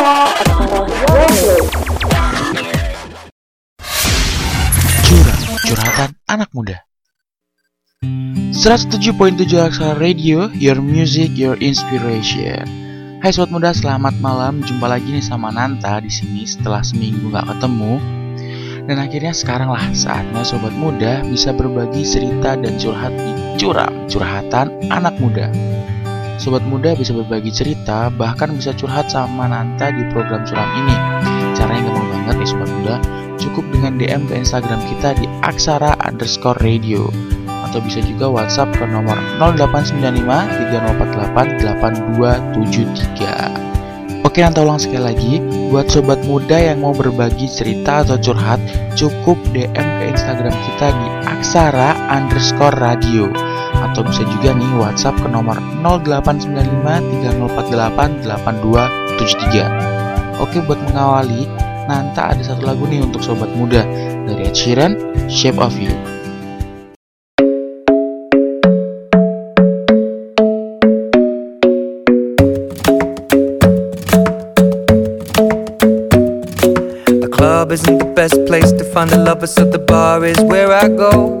Curang, curhatan anak muda 107.7 Aksara Radio, your music, your inspiration Hai sobat muda, selamat malam. Jumpa lagi nih sama Nanta di sini setelah seminggu nggak ketemu. Dan akhirnya sekarang lah saatnya sobat muda bisa berbagi cerita dan curhat di curam, curhatan anak muda. Sobat muda bisa berbagi cerita, bahkan bisa curhat sama Nanta di program curam ini. Caranya gampang banget nih sobat muda, cukup dengan DM ke Instagram kita di aksara underscore radio atau bisa juga WhatsApp ke nomor 0895 3048 8273. Oke, nanti ulang sekali lagi. Buat sobat muda yang mau berbagi cerita atau curhat, cukup DM ke Instagram kita di aksara underscore radio. Atau bisa juga nih WhatsApp ke nomor 0895 3048 8273. Oke, buat mengawali, nanti ada satu lagu nih untuk sobat muda dari Ed Sheeran, Shape of You. club isn't the best place to find a lover, so the bar is where I go.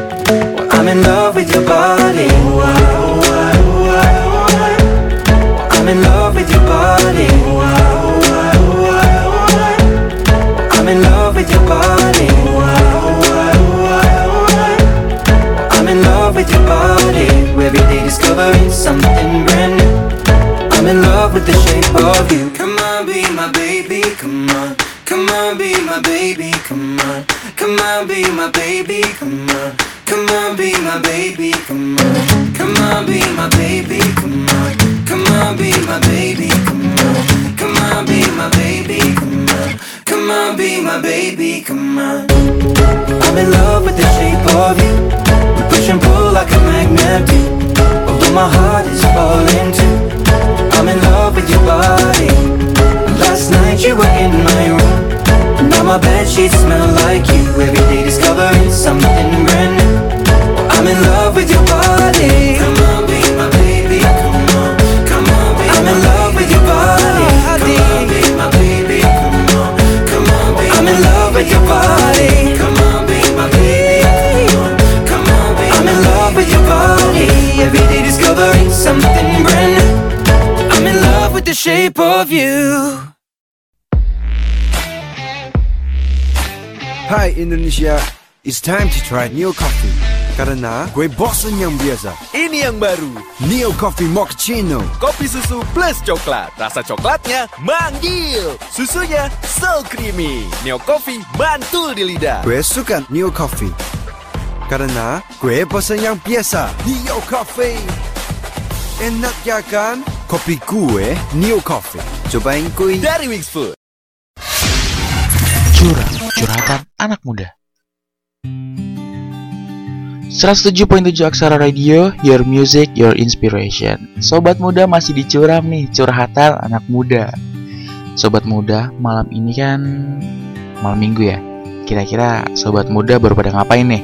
I'm in love with your body. Indonesia, it's time to try Neo Coffee. Karena gue bosen yang biasa. Ini yang baru, Neo Coffee Mochaccino. kopi susu plus coklat. Rasa coklatnya manggil, susunya so creamy. Neo Coffee mantul di lidah. Gue suka Neo Coffee. Karena gue bosen yang biasa. Neo Coffee. Enak ya kan? Kopi gue Neo Coffee. Cobain kuy. Dari Wings Food. Curang, curhatan anak muda. 107.7 Aksara Radio, your music, your inspiration. Sobat muda masih dicuram nih, curhatan anak muda. Sobat muda, malam ini kan malam minggu ya. Kira-kira sobat muda baru pada ngapain nih?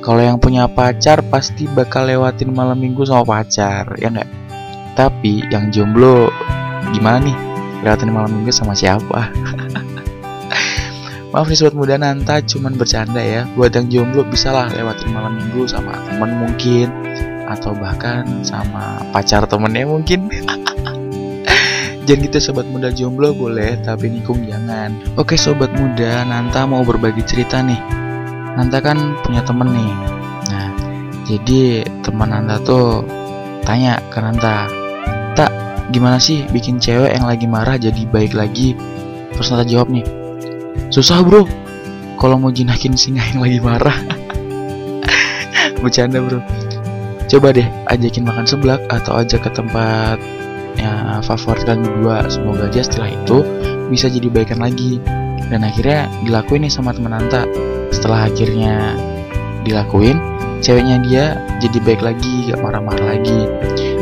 Kalau yang punya pacar pasti bakal lewatin malam minggu sama pacar, ya nggak? Tapi yang jomblo gimana nih? Lewatin malam minggu sama siapa? Maaf nih sobat muda Nanta cuman bercanda ya. Buat yang jomblo bisalah lewatin malam minggu sama temen mungkin. Atau bahkan sama pacar temennya mungkin. Jangan gitu sobat muda jomblo boleh Tapi nikung jangan. Oke sobat muda Nanta mau berbagi cerita nih. Nanta kan punya temen nih. Nah jadi teman Nanta tuh Tanya ke Nanta Tak gimana sih bikin cewek yang lagi marah jadi baik lagi? Terus Nanta jawab nih Susah bro. Kalau mau jinakin singa yang lagi marah. Bercanda bro. Coba deh ajakin makan seblak Atau ajak ke tempat ya, favorit kalian berdua. Semoga aja setelah itu Bisa jadi baikan lagi. Dan akhirnya dilakuin nih sama temen Anta. Setelah akhirnya dilakuin Ceweknya dia jadi baik lagi Gak marah-marah lagi.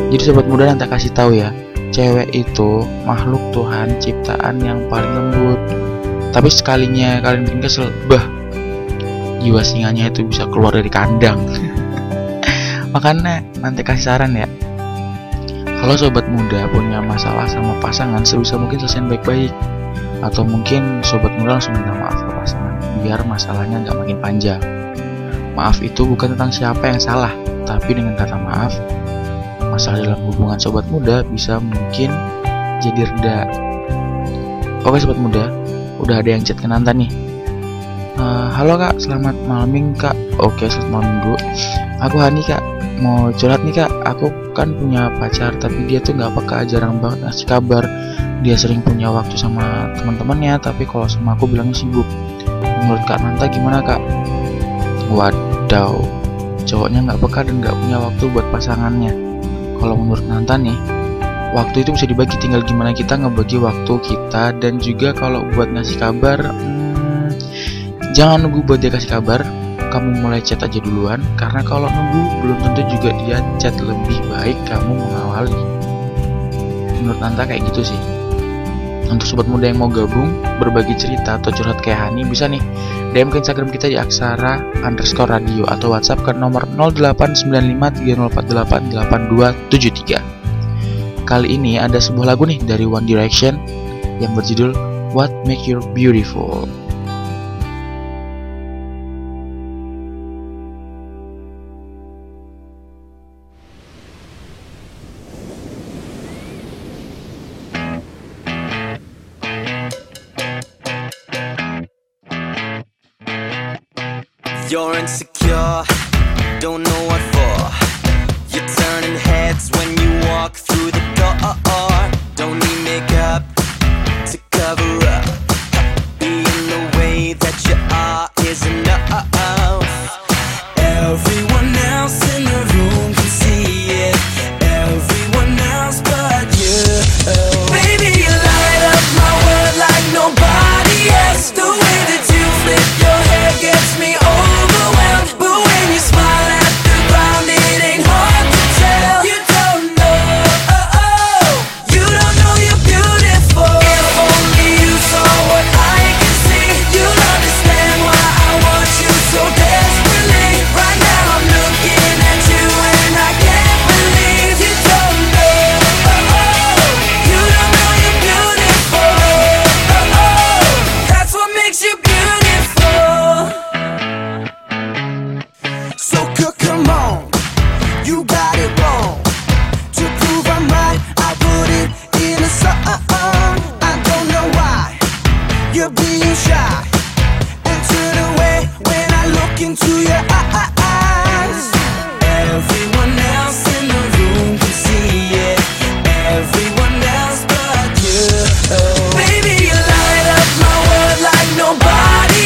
Jadi sobat muda Anta kasih tahu ya Cewek itu makhluk Tuhan ciptaan yang paling lembut tapi sekalinya kalian bikin kesel bah jiwa singanya itu bisa keluar dari kandang. Makanya nanti kasih saran ya. Kalau sobat muda punya masalah sama pasangan sebisa mungkin selesaiin baik-baik. Atau mungkin sobat muda langsung minta maaf ke pasangan biar masalahnya nggak makin panjang. Maaf itu bukan tentang siapa yang salah tapi dengan kata maaf masalah dalam hubungan sobat muda bisa mungkin jadi reda. Oke sobat muda udah ada yang chat ke Nanta nih "Eh, halo kak. Selamat malam minggu kak. Oke selamat malam minggu aku Hani kak. Mau curhat nih kak. Aku kan punya pacar tapi dia tuh nggak peka. Jarang banget ngasih kabar. Dia sering punya waktu sama teman-temannya tapi kalau sama aku bilangnya sibuk. Menurut kak Nanta gimana kak? Wadaw cowoknya nggak peka dan nggak punya waktu buat pasangannya. Kalau menurut Nanta nih waktu itu bisa dibagi tinggal gimana kita ngebagi waktu kita dan juga kalau buat ngasih kabar hmm, jangan nunggu buat dia kasih kabar kamu mulai chat aja duluan karena kalau nunggu belum tentu juga dia chat lebih baik kamu mengawali. Menurut Nanta kayak gitu sih. Untuk sobat muda yang mau gabung berbagi cerita atau curhat kayak Hani bisa nih DM ke Instagram kita di aksara underscore radio atau WhatsApp ke nomor 089530488273 Kali ini ada sebuah lagu nih dari One Direction yang berjudul What Make You Beautiful.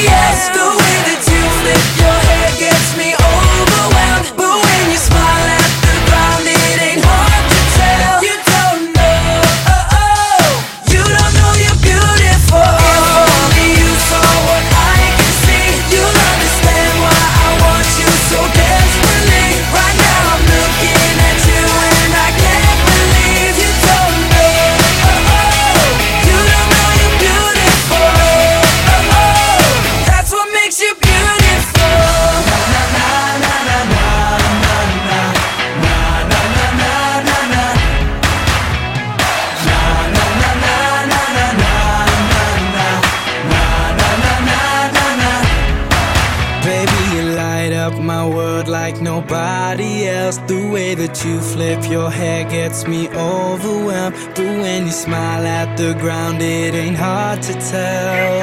yes, the way that you live your me overwhelmed. But when you smile at the ground, it ain't hard to tell.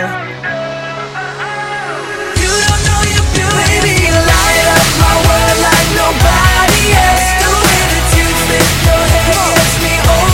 You don't know you're beautiful. Baby, you light up my world like nobody else. The way that you flip your hair gets me overwhelmed.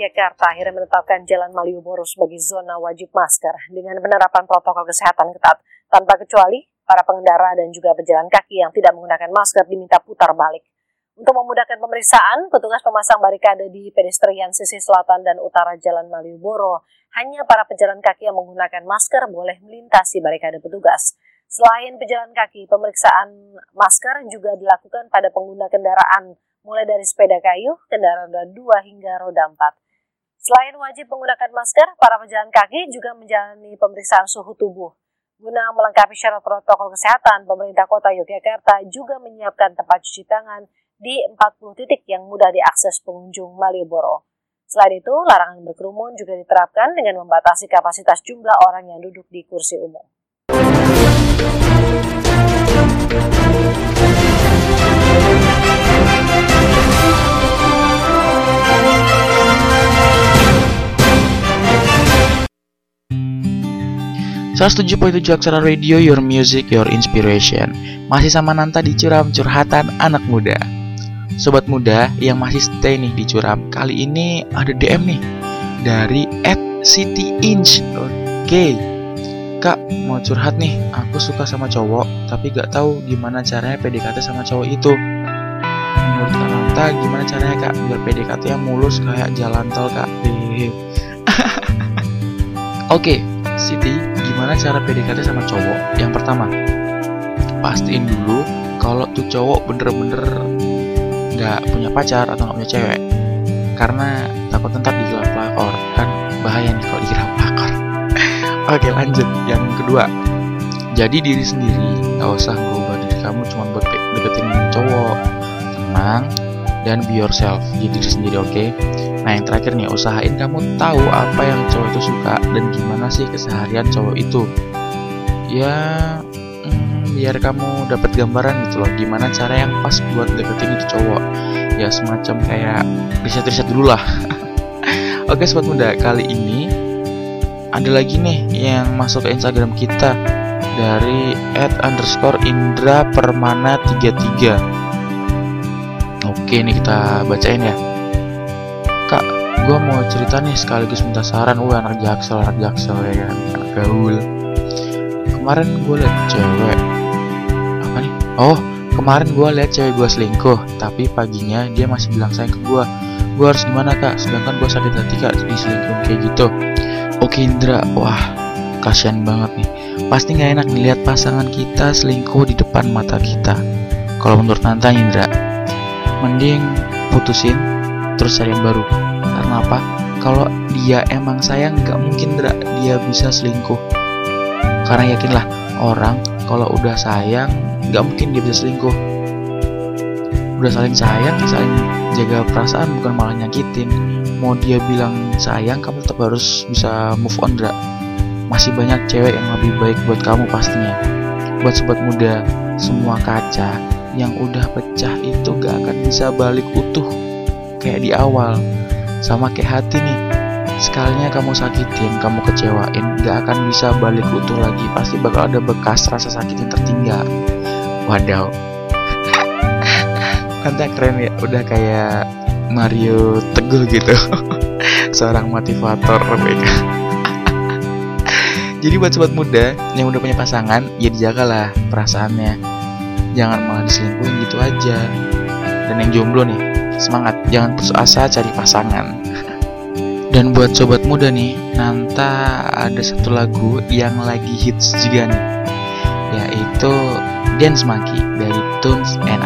Yogyakarta akhirnya menetapkan Jalan Malioboro sebagai zona wajib masker dengan penerapan protokol kesehatan ketat. Tanpa kecuali, para pengendara dan juga pejalan kaki yang tidak menggunakan masker diminta putar balik. Untuk memudahkan pemeriksaan, petugas pemasang barikade di pedestrian sisi selatan dan utara Jalan Malioboro. Hanya para pejalan kaki yang menggunakan masker boleh melintasi barikade petugas. Selain pejalan kaki, pemeriksaan masker juga dilakukan pada pengguna kendaraan mulai dari sepeda kayu, kendaraan roda 2 hingga roda 4. Selain wajib menggunakan masker, para pejalan kaki juga menjalani pemeriksaan suhu tubuh. Guna melengkapi syarat protokol kesehatan, pemerintah kota Yogyakarta juga menyiapkan tempat cuci tangan di 40 titik yang mudah diakses pengunjung Malioboro. Selain itu, larangan berkerumun juga diterapkan dengan membatasi kapasitas jumlah orang yang duduk di kursi umum. Salah 7.7 Aksara Radio, Your Music, Your Inspiration. Masih sama Nanta di Curam Curhatan Anak Muda. Sobat muda yang masih stay nih di Curam Kali ini ada DM nih Dari at City Inch Oke. Kak, mau curhat nih Aku suka sama cowok Tapi gak tahu gimana caranya PDKT sama cowok itu. Menurut Kak Nanta, gimana caranya kak Biar PDKT yang mulus kayak jalan tol kak. Oke, Siti, gimana cara PDKT sama cowok? Yang pertama, pastiin dulu kalau tuh cowok bener-bener nggak punya pacar atau nggak punya cewek. Karena takut ntar dikira pelakor, kan bahaya nih kalau dikira pelakor. Oke lanjut, yang kedua, jadi diri sendiri, nggak usah merubah diri kamu cuma buat deketin cowok. Tenang dan be yourself, jadi diri sendiri, oke? Nah yang terakhir nih, usahain kamu tahu apa yang cowok itu suka dan gimana sih keseharian cowok itu. Ya, hmm, biar kamu dapat gambaran gitu loh, gimana cara yang pas buat deketin itu cowok. Ya semacam kayak riset-riset dulu lah. Oke sobat muda, kali ini ada lagi nih yang masuk ke Instagram kita dari at underscore Indra Permana 33 Oke nih kita bacain ya. Kak, gue mau cerita nih sekaligus minta saran. Wah anak jaksel, anak jaksel ya kan Anak gaul. Kemarin gue liat cewek. Apa nih? Oh, kemarin gue liat cewek gue selingkuh Tapi paginya dia masih bilang sayang ke gue Gue harus gimana kak? Sedangkan gue sakit hati kak diselingkuhin kayak gitu. Oke Indra, wah kasihan banget nih. Pasti gak enak ngeliat pasangan kita selingkuh di depan mata kita. Kalau menurut Nanta Indra Mending putusin terus cari yang baru. Karena apa? Kalau dia emang sayang nggak mungkin dia bisa selingkuh. Karena yakinlah orang kalau udah sayang nggak mungkin dia bisa selingkuh. Udah saling sayang saling jaga perasaan bukan malah nyakitin. Mau dia bilang sayang kamu tetap harus bisa move on Dra. masih banyak cewek yang lebih baik buat kamu pastinya. Buat sobat muda semua kaca yang udah pecah itu gak akan bisa balik utuh kayak di awal. Sama kayak hati nih sekalinya kamu sakitin kamu kecewain gak akan bisa balik utuh lagi. Pasti bakal ada bekas rasa sakit yang tertinggal. Wadaw. Nanti keren ya udah kayak Mario Teguh gitu. Seorang motivator mereka jadi buat sobat muda yang udah punya pasangan ya dijagalah perasaannya jangan malah diselingkuhin gitu aja. Dan yang jomblo nih semangat. Jangan putus asa cari pasangan. Dan buat sobat muda nih nanti ada satu lagu yang lagi hits juga nih. Yaitu Dance Monkey dari Tunes and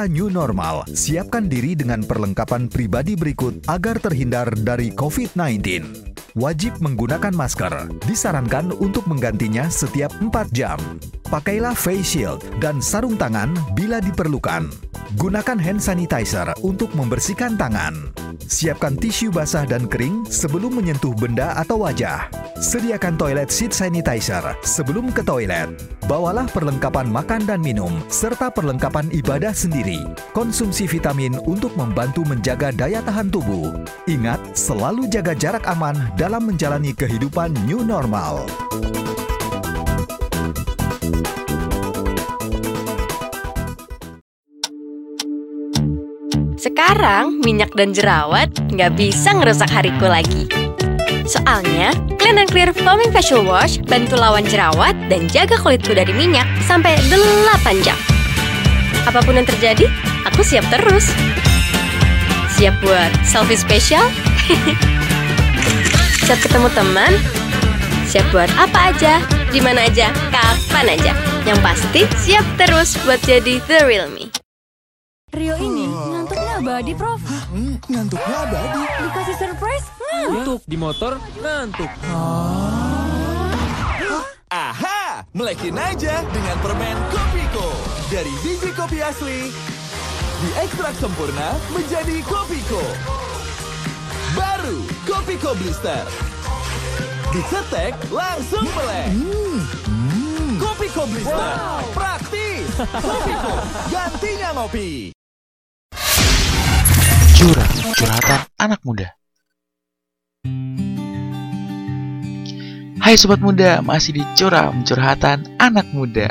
era new normal, siapkan diri dengan perlengkapan pribadi berikut agar terhindar dari COVID-19 wajib menggunakan masker. Disarankan untuk menggantinya setiap 4 jam. Pakailah face shield dan sarung tangan bila diperlukan. Gunakan hand sanitizer untuk membersihkan tangan. Siapkan tisu basah dan kering sebelum menyentuh benda atau wajah. Sediakan toilet seat sanitizer sebelum ke toilet. Bawalah perlengkapan makan dan minum, serta perlengkapan ibadah sendiri. Konsumsi vitamin untuk membantu menjaga daya tahan tubuh. Ingat, selalu jaga jarak aman dalam menjalani kehidupan new normal. Sekarang minyak dan jerawat nggak bisa ngerusak hariku lagi. Soalnya, Clean and Clear Foaming Facial Wash bantu lawan jerawat dan jaga kulitku dari minyak sampai 8 jam. Apa pun yang terjadi, aku siap terus. Siap buat selfie spesial? siap ketemu teman, siap buat apa aja, di mana aja, kapan aja. Yang pasti siap terus buat jadi the real me. Rio ini oh. ngantuknya abadi, Prof. Hah, hmm, ngantuknya abadi? Dikasih surprise, nah. ngantuk. Di motor, ngantuk. Ah. Aha, melekin aja dengan permen Kopiko. Dari biji kopi asli, diekstrak sempurna menjadi Kopiko. Baru Kopiko Blister. Dicetek langsung melek. Kopiko Blister. Praktis. Kopiko, gantinya ngopi. Curhat, curhatan anak muda. Hai sobat muda, masih di curam curhatan anak muda.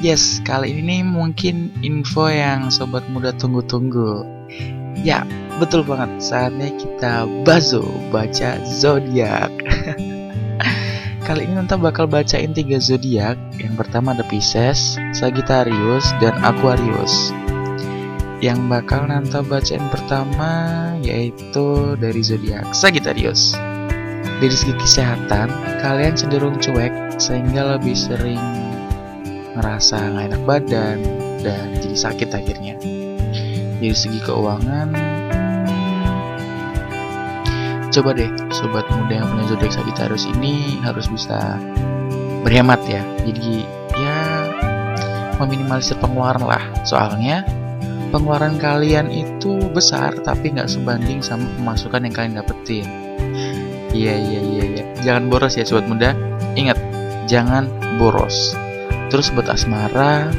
Yes, kali ini nih mungkin info yang sobat muda tunggu-tunggu. Ya, betul banget. Saatnya kita bazo baca zodiak. kali ini nanti bakal bacain tiga zodiak. Yang pertama ada Pisces, Sagittarius, dan Aquarius. Yang bakal nanti bacain pertama yaitu dari zodiak Sagittarius. Dari segi kesehatan, kalian cenderung cuek sehingga lebih sering ngerasa nggak enak badan dan jadi sakit akhirnya. Dari segi keuangan, coba deh sobat muda yang punya zodiak Sagittarius ini harus bisa berhemat ya. Jadi ya meminimalisir pengeluaran lah. Soalnya pengeluaran kalian itu besar tapi nggak sebanding sama pemasukan yang kalian dapetin. Iya iya iya iya. Jangan boros ya sobat muda. Ingat, jangan boros. Terus buat asmara,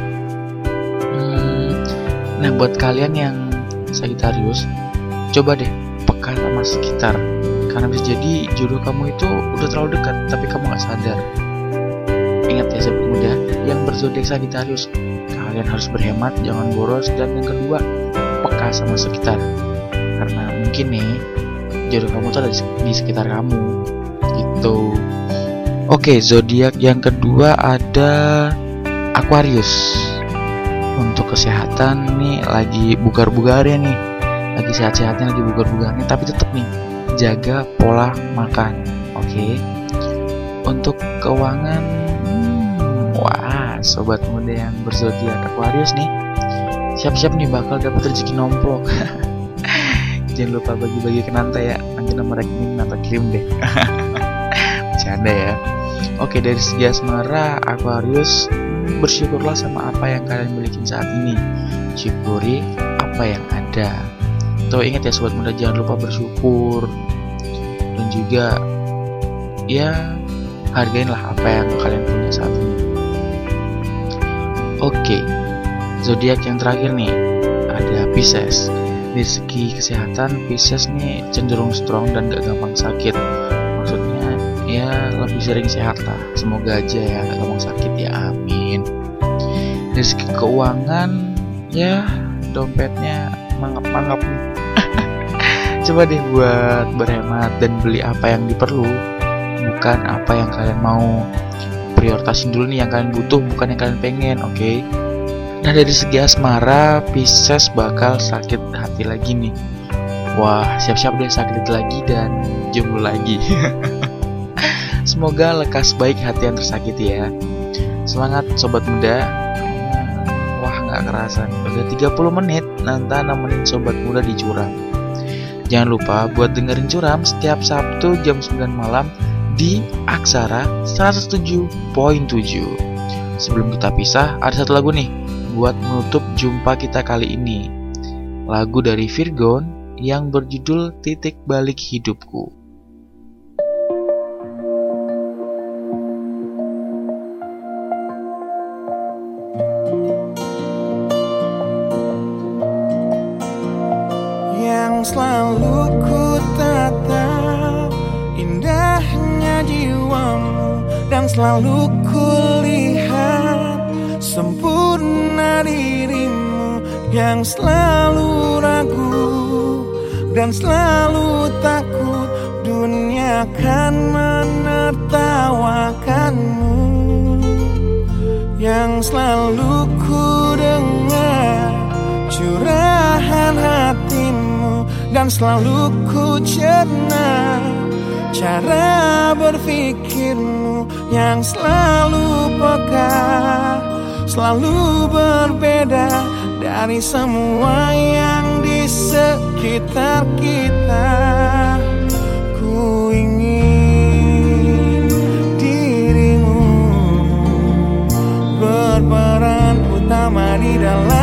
nah buat kalian yang Sagittarius, coba deh peka sama sekitar. Karena bisa jadi jodoh kamu itu udah terlalu dekat, tapi kamu nggak sadar. Ingat ya sobat muda, yang berzodiak Sagittarius, kalian harus berhemat, jangan boros, dan yang kedua peka sama sekitar. Karena mungkin nih jodoh kamu tuh ada di, sekitar kamu gitu oke zodiak yang kedua ada Aquarius kesehatan nih lagi bugar-bugarnya nih. Lagi sehat-sehatnya lagi bugar-bugarnya tapi tetap nih jaga pola makan oke? Untuk keuangan hmm, wah sobat muda yang berzodiak Aquarius nih siap-siap nih bakal dapat rezeki nomplok. Jangan lupa bagi-bagi ke Nanta ya nanti nomor rekening Nanta kirim deh. Bercanda ya oke dari segi asmara Aquarius bersyukurlah sama apa yang kalian miliki saat ini. Syukuri apa yang ada. Tuh ingat ya sobat muda jangan lupa bersyukur. Dan juga ya hargainlah apa yang kalian punya saat ini. Oke zodiak yang terakhir nih. Ada Pisces. Dari segi kesehatan Pisces nih cenderung strong dan gak gampang sakit lebih sering sehat lah semoga aja ya gak gampang sakit ya amin dari segi keuangan ya dompetnya mangap-mangap coba deh buat berhemat dan beli apa yang diperlu bukan apa yang kalian mau prioritasin dulu nih yang kalian butuh bukan yang kalian pengen oke okay? Nah dari segi asmara, Pisces bakal sakit hati lagi nih. Wah, siap-siap deh sakit lagi dan jomblo lagi. Semoga lekas baik hati yang tersakiti ya. Semangat sobat muda. Wah nggak kerasa nih, udah 30 menit nanti nemenin sobat muda di curam. Jangan lupa buat dengerin curam setiap Sabtu jam 9 malam di Aksara 107.7. Sebelum kita pisah, ada satu lagu nih buat menutup jumpa kita kali ini. Lagu dari Virgon yang berjudul Titik Balik Hidupku. Selalu ku lihat Sempurna dirimu Yang selalu ragu Dan selalu takut Dunia akan menertawakanmu. Yang selalu ku dengar Curahan hatimu Dan selalu ku cerna Cara berpikirmu yang selalu peka Selalu berbeda dari semua yang di sekitar kita. Ku ingin dirimu berperan utama di dalam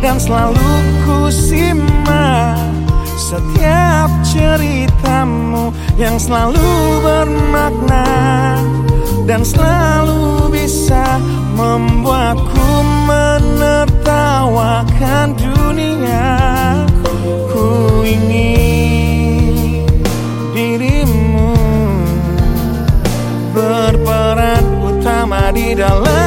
Dan selalu ku simak. Setiap ceritamu yang selalu bermakna dan selalu bisa membuatku menertawakan dunia. Ku ingin dirimu berperan utama di dalam